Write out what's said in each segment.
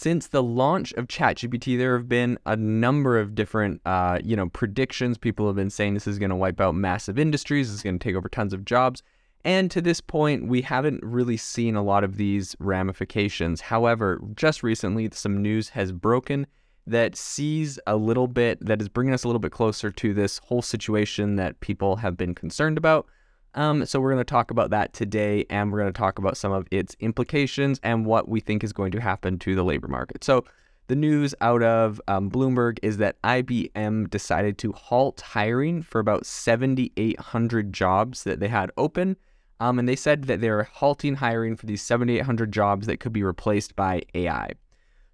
since the launch of ChatGPT, there have been a number of different, uh, you know, predictions. People have been saying this is going to wipe out massive industries. Is going to take over tons of jobs. And to this point, we haven't really seen a lot of these ramifications. However, just recently, some news has broken that sees a little bit, that is bringing us a little bit closer to this whole situation that people have been concerned about. Um, so we're going to talk about that today, and we're going to talk about some of its implications and what we think is going to happen to the labor market. So the news out of um, Bloomberg is that IBM decided to halt hiring for about 7,800 jobs that they had open. Um, and they said that they're halting hiring for these 7,800 jobs that could be replaced by AI.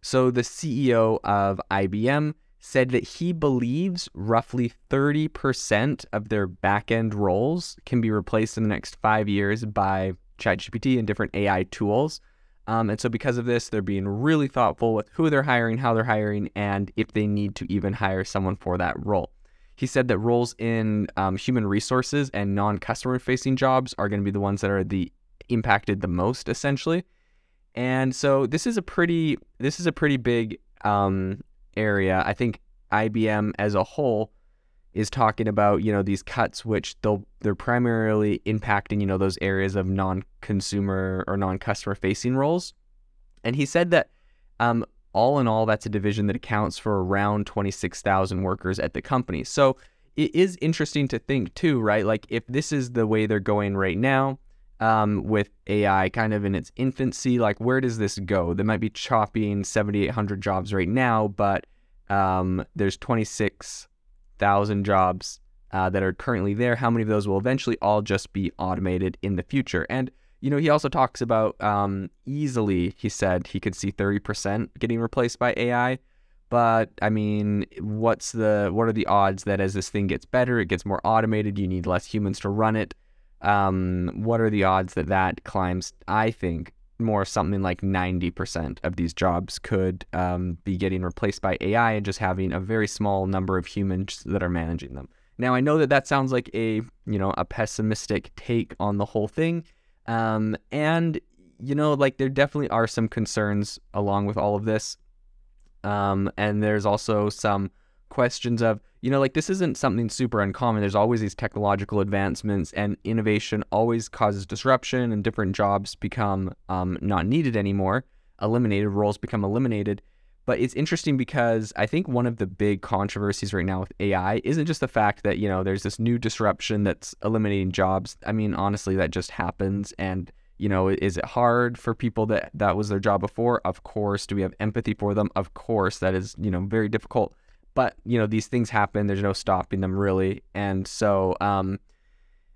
So the CEO of IBM said that he believes roughly 30% of their back-end roles can be replaced in the next five years by ChatGPT and different AI tools. Um, and so, because of this, they're being really thoughtful with who they're hiring, how they're hiring, and if they need to even hire someone for that role. He said that roles in um, human resources and non-customer facing jobs are going to be the ones that are the impacted the most, essentially. And so, this is a pretty this is a pretty big um, area, I think IBM as a whole is talking about you know these cuts which they'll they're primarily impacting you know those areas of non-consumer or non-customer facing roles. And he said that um, all in all that's a division that accounts for around 26,000 workers at the company. So it is interesting to think too right? Like if this is the way they're going right now um, with AI kind of in its infancy like where does this go they might be chopping 7800 jobs right now but um, there's 26,000 jobs uh, that are currently there. How many of those will eventually all just be automated in the future? And you know, he also talks about um, easily. He said he could see 30% getting replaced by AI. But I mean, what's the what are the odds that as this thing gets better, it gets more automated, you need less humans to run it? Um, what are the odds that that climbs? I think more something like 90% of these jobs could um, be getting replaced by AI and just having a very small number of humans that are managing them. Now, I know that that sounds like a, you know, a pessimistic take on the whole thing. Um, and, you know, like there definitely are some concerns along with all of this. Um, and there's also some questions of, you know, like this isn't something super uncommon. There's always these technological advancements, and innovation always causes disruption, and different jobs become um, not needed anymore, eliminated, roles become eliminated. But it's interesting because I think one of the big controversies right now with AI isn't just the fact that, you know, there's this new disruption that's eliminating jobs. I mean, honestly, that just happens. And, you know, is it hard for people that that was their job before? Of course. Do we have empathy for them? Of course. That is, you know, very difficult but you know these things happen there's no stopping them really. And so um,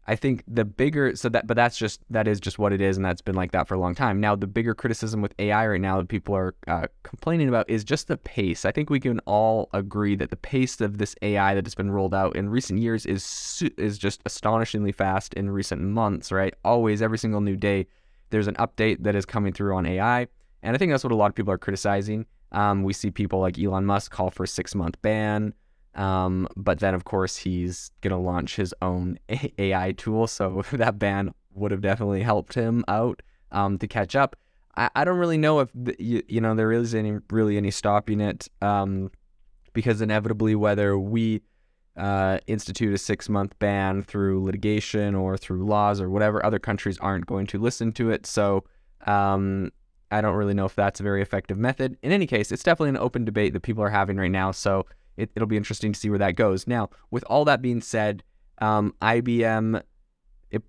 i think the bigger so that but that's just that is just what it is and that's been like that for a long time. Now the bigger criticism with ai right now that people are uh, complaining about is just the pace. I think we can all agree that the pace of this ai that has been rolled out in recent years is is just astonishingly fast in recent months right? Always every single new day there's an update that is coming through on ai and i think that's what a lot of people are criticizing um, we see people like Elon Musk call for a six month ban. Um, but then, of course, he's going to launch his own AI tool. So that ban would have definitely helped him out um, to catch up. I, I don't really know if, you, you know, there is any really any stopping it um, because inevitably, whether we uh, institute a six month ban through litigation or through laws or whatever, other countries aren't going to listen to it. So, um, I don't really know if that's a very effective method. In any case, it's definitely an open debate that people are having right now. So it, will be interesting to see where that goes. Now, with all that being said, um, IBM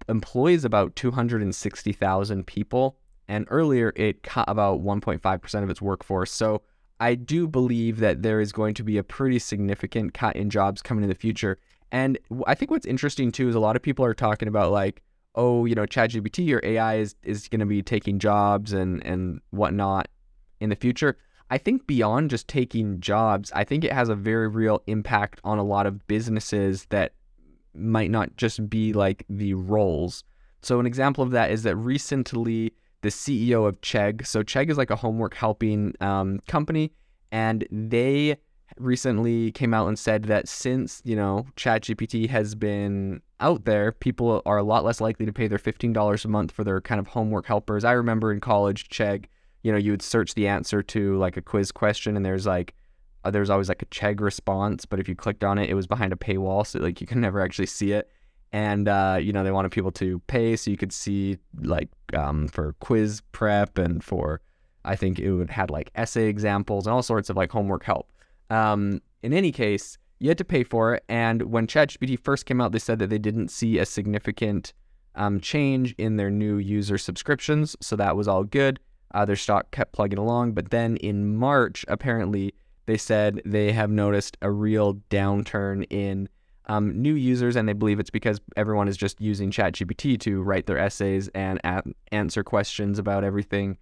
employs about 260,000 people, and earlier it cut about 1.5% of its workforce. So I do believe that there is going to be a pretty significant cut in jobs coming in the future. And I think what's interesting too is a lot of people are talking about like, oh, you know, ChatGPT or AI is, is going to be taking jobs and, and whatnot in the future. I think beyond just taking jobs, I think it has a very real impact on a lot of businesses that might not just be like the roles. So, an example of that is that recently the CEO of Chegg, so Chegg is like a homework helping um, company, and they recently came out and said that since, you know, ChatGPT has been out there, people are a lot less likely to pay their $15 a month for their kind of homework helpers. I remember in college, Chegg, you know, you would search the answer to like a quiz question and there's like, uh, there's always like a Chegg response, but if you clicked on it, it was behind a paywall. So like you can never actually see it. And, uh, you know, they wanted people to pay so you could see like um, for quiz prep and for, I think it would had like essay examples and all sorts of like homework help. Um, in any case, you had to pay for it. And when ChatGPT first came out, they said that they didn't see a significant um, change in their new user subscriptions. So that was all good. Uh, their stock kept plugging along. But then in March, apparently, they said they have noticed a real downturn in um, new users, and they believe it's because everyone is just using ChatGPT to write their essays and a- answer questions about everything.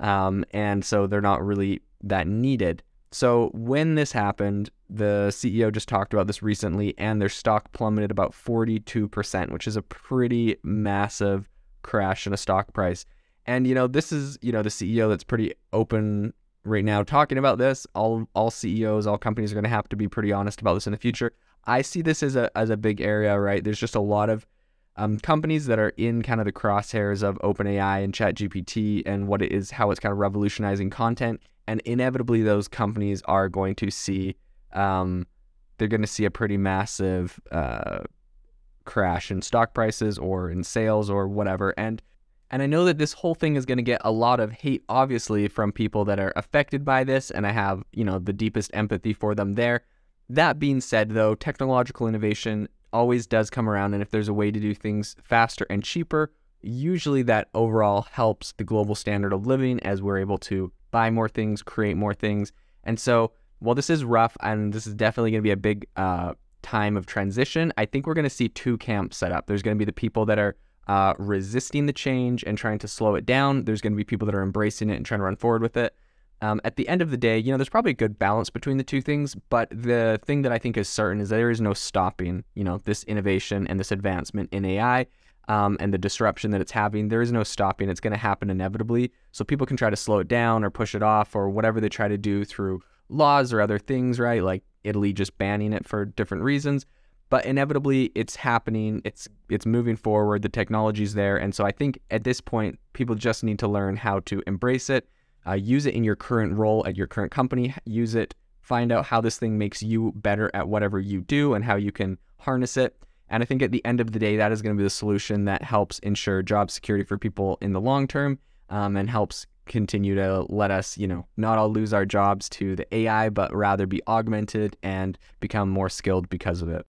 Um, and so they're not really that needed. So when this happened, the CEO just talked about this recently, and their stock plummeted about 42%, which is a pretty massive crash in a stock price. And you know, this is you know the CEO that's pretty open right now talking about this. All all CEOs, all companies are going to have to be pretty honest about this in the future. I see this as a as a big area, right? There's just a lot of um, companies that are in kind of the crosshairs of OpenAI and ChatGPT and what it is, how it's kind of revolutionizing content. And inevitably those companies are going to see um, they're going to see a pretty massive uh, crash in stock prices or in sales or whatever. And and I know that this whole thing is going to get a lot of hate obviously from people that are affected by this and I have you know the deepest empathy for them there. That being said though technological innovation always does come around and if there's a way to do things faster and cheaper usually that overall helps the global standard of living as we're able to buy more things, create more things. And so, while this is rough and this is definitely going to be a big uh, time of transition, I think we're going to see two camps set up. There's going to be the people that are uh, resisting the change and trying to slow it down. There's going to be people that are embracing it and trying to run forward with it. Um, at the end of the day, you know, there's probably a good balance between the two things, but the thing that I think is certain is that there is no stopping, you know, this innovation and this advancement in AI um, and the disruption that it's having, there is no stopping. It's going to happen inevitably. So people can try to slow it down or push it off or whatever they try to do through laws or other things, right? Like Italy just banning it for different reasons. But inevitably, it's happening. It's it's moving forward. The technology's there, and so I think at this point, people just need to learn how to embrace it, uh, use it in your current role at your current company, use it, find out how this thing makes you better at whatever you do, and how you can harness it and I think at the end of the day, that is going to be the solution that helps ensure job security for people in the long term um, and helps continue to let us, you know, not all lose our jobs to the AI, but rather be augmented and become more skilled because of it.